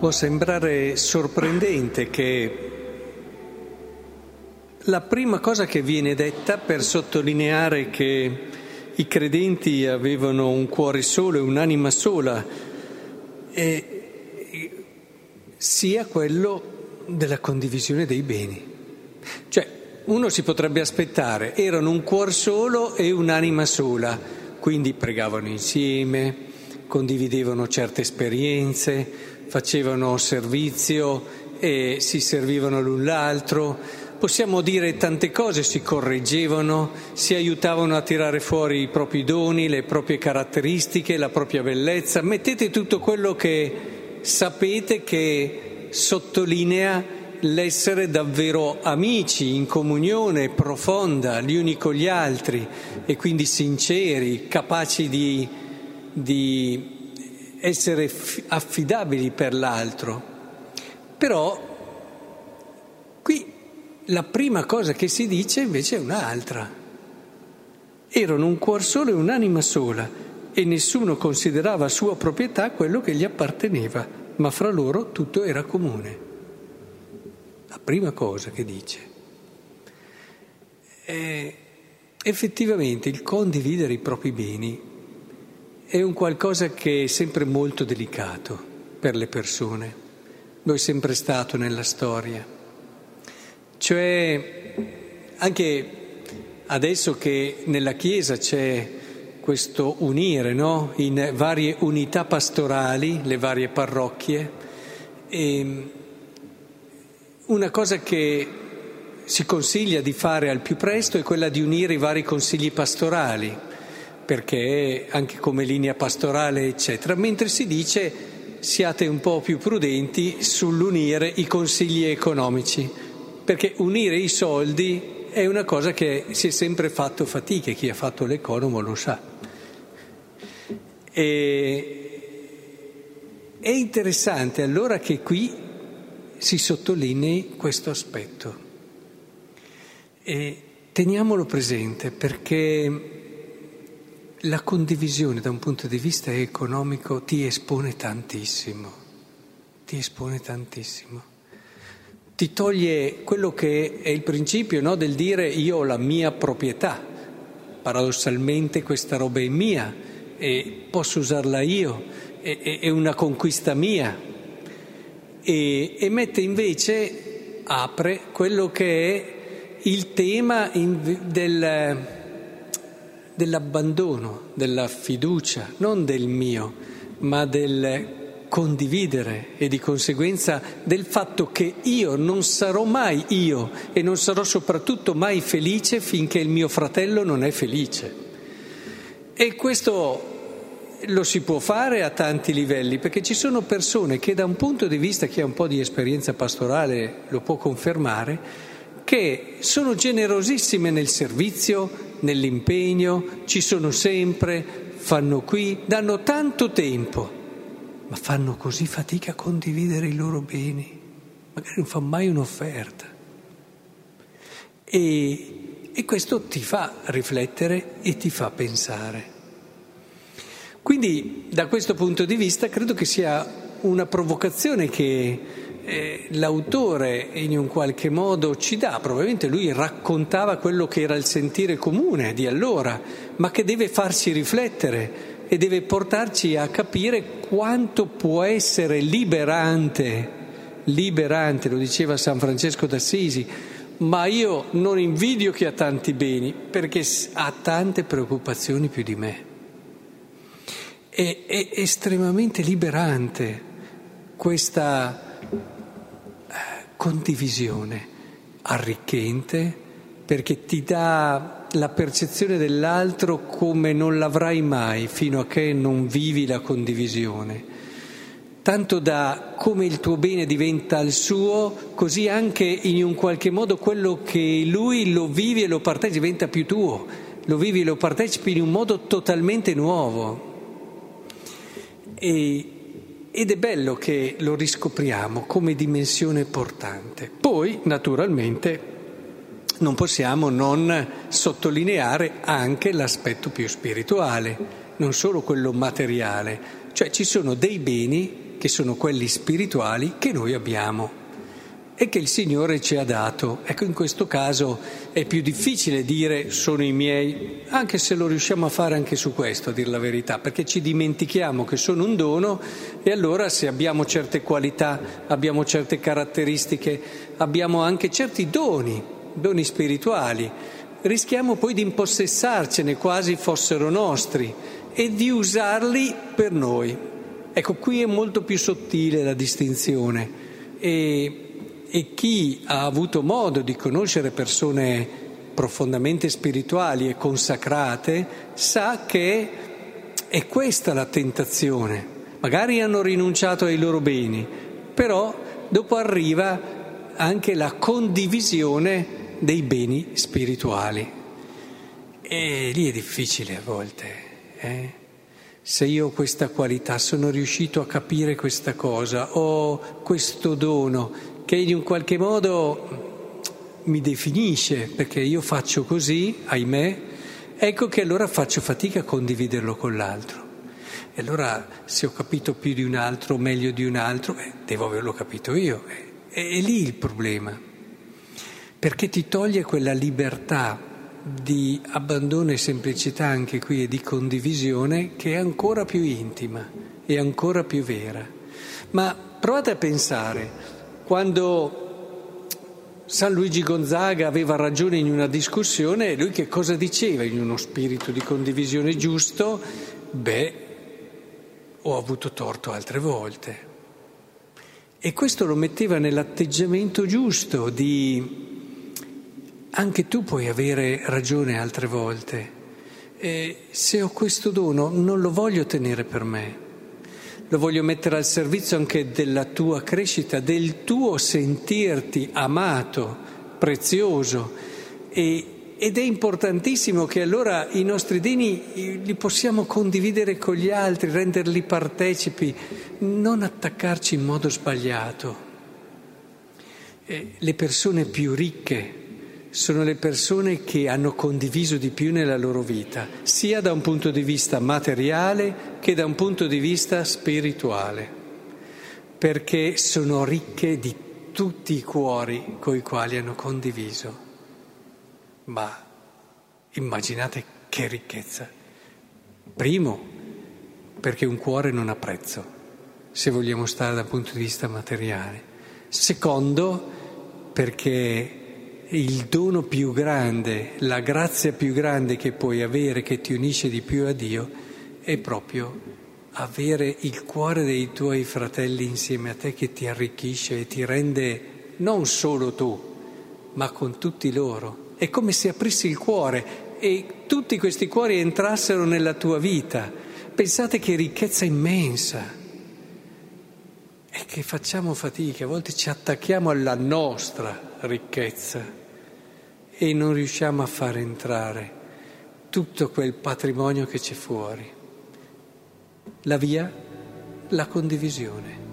Può sembrare sorprendente che la prima cosa che viene detta per sottolineare che i credenti avevano un cuore solo e un'anima sola e sia quello della condivisione dei beni. Cioè, uno si potrebbe aspettare, erano un cuore solo e un'anima sola, quindi pregavano insieme, condividevano certe esperienze, facevano servizio e si servivano l'un l'altro Possiamo dire tante cose, si correggevano, si aiutavano a tirare fuori i propri doni, le proprie caratteristiche, la propria bellezza. Mettete tutto quello che sapete che sottolinea l'essere davvero amici, in comunione profonda gli uni con gli altri e quindi sinceri, capaci di, di essere affidabili per l'altro. Però qui la prima cosa che si dice invece è un'altra. Erano un cuor solo e un'anima sola e nessuno considerava sua proprietà quello che gli apparteneva, ma fra loro tutto era comune. La prima cosa che dice. È effettivamente il condividere i propri beni è un qualcosa che è sempre molto delicato per le persone. Lo è sempre stato nella storia. Cioè, anche adesso che nella Chiesa c'è questo unire no? in varie unità pastorali, le varie parrocchie, e una cosa che si consiglia di fare al più presto è quella di unire i vari consigli pastorali, perché anche come linea pastorale, eccetera, mentre si dice siate un po' più prudenti sull'unire i consigli economici perché unire i soldi è una cosa che si è sempre fatto fatica, chi ha fatto l'economo lo sa. E, è interessante allora che qui si sottolinei questo aspetto. E teniamolo presente perché la condivisione da un punto di vista economico ti espone tantissimo, ti espone tantissimo. Ti toglie quello che è il principio no, del dire io ho la mia proprietà, paradossalmente questa roba è mia e posso usarla io, è, è una conquista mia. E, e, mette invece, apre quello che è il tema in, del, dell'abbandono, della fiducia, non del mio, ma del condividere e di conseguenza del fatto che io non sarò mai io e non sarò soprattutto mai felice finché il mio fratello non è felice. E questo lo si può fare a tanti livelli, perché ci sono persone che da un punto di vista, chi ha un po' di esperienza pastorale lo può confermare, che sono generosissime nel servizio, nell'impegno, ci sono sempre, fanno qui, danno tanto tempo ma fanno così fatica a condividere i loro beni, magari non fanno mai un'offerta. E, e questo ti fa riflettere e ti fa pensare. Quindi da questo punto di vista credo che sia una provocazione che eh, l'autore in un qualche modo ci dà, probabilmente lui raccontava quello che era il sentire comune di allora, ma che deve farci riflettere e deve portarci a capire quanto può essere liberante, liberante, lo diceva San Francesco d'Assisi, ma io non invidio chi ha tanti beni perché ha tante preoccupazioni più di me. È, è estremamente liberante questa condivisione, arricchente, perché ti dà la percezione dell'altro come non l'avrai mai fino a che non vivi la condivisione. Tanto da come il tuo bene diventa il suo, così anche in un qualche modo quello che lui lo vivi e lo partecipi diventa più tuo, lo vivi e lo partecipi in un modo totalmente nuovo. E, ed è bello che lo riscopriamo come dimensione portante. Poi, naturalmente, non possiamo non sottolineare anche l'aspetto più spirituale, non solo quello materiale, cioè ci sono dei beni che sono quelli spirituali che noi abbiamo e che il Signore ci ha dato. Ecco, in questo caso è più difficile dire sono i miei, anche se lo riusciamo a fare anche su questo, a dire la verità, perché ci dimentichiamo che sono un dono e allora se abbiamo certe qualità, abbiamo certe caratteristiche, abbiamo anche certi doni, doni spirituali, rischiamo poi di impossessarcene quasi fossero nostri e di usarli per noi. Ecco, qui è molto più sottile la distinzione. E e chi ha avuto modo di conoscere persone profondamente spirituali e consacrate sa che è questa la tentazione. Magari hanno rinunciato ai loro beni, però dopo arriva anche la condivisione dei beni spirituali. E lì è difficile a volte. Eh? Se io ho questa qualità, sono riuscito a capire questa cosa, ho questo dono, che in un qualche modo mi definisce, perché io faccio così, ahimè, ecco che allora faccio fatica a condividerlo con l'altro. E allora se ho capito più di un altro, meglio di un altro, eh, devo averlo capito io. È, è lì il problema, perché ti toglie quella libertà di abbandono e semplicità anche qui e di condivisione che è ancora più intima e ancora più vera. Ma provate a pensare, quando San Luigi Gonzaga aveva ragione in una discussione, lui che cosa diceva in uno spirito di condivisione giusto? Beh, ho avuto torto altre volte. E questo lo metteva nell'atteggiamento giusto di anche tu puoi avere ragione altre volte. E se ho questo dono non lo voglio tenere per me lo voglio mettere al servizio anche della tua crescita, del tuo sentirti amato, prezioso. E, ed è importantissimo che allora i nostri dini li possiamo condividere con gli altri, renderli partecipi, non attaccarci in modo sbagliato. E le persone più ricche sono le persone che hanno condiviso di più nella loro vita, sia da un punto di vista materiale che da un punto di vista spirituale, perché sono ricche di tutti i cuori con i quali hanno condiviso. Ma immaginate che ricchezza. Primo, perché un cuore non ha prezzo, se vogliamo stare dal punto di vista materiale. Secondo, perché il dono più grande, la grazia più grande che puoi avere, che ti unisce di più a Dio, è proprio avere il cuore dei tuoi fratelli insieme a te che ti arricchisce e ti rende non solo tu, ma con tutti loro. È come se aprissi il cuore e tutti questi cuori entrassero nella tua vita. Pensate che ricchezza immensa. Che facciamo fatica, a volte ci attacchiamo alla nostra ricchezza e non riusciamo a far entrare tutto quel patrimonio che c'è fuori. La via? La condivisione.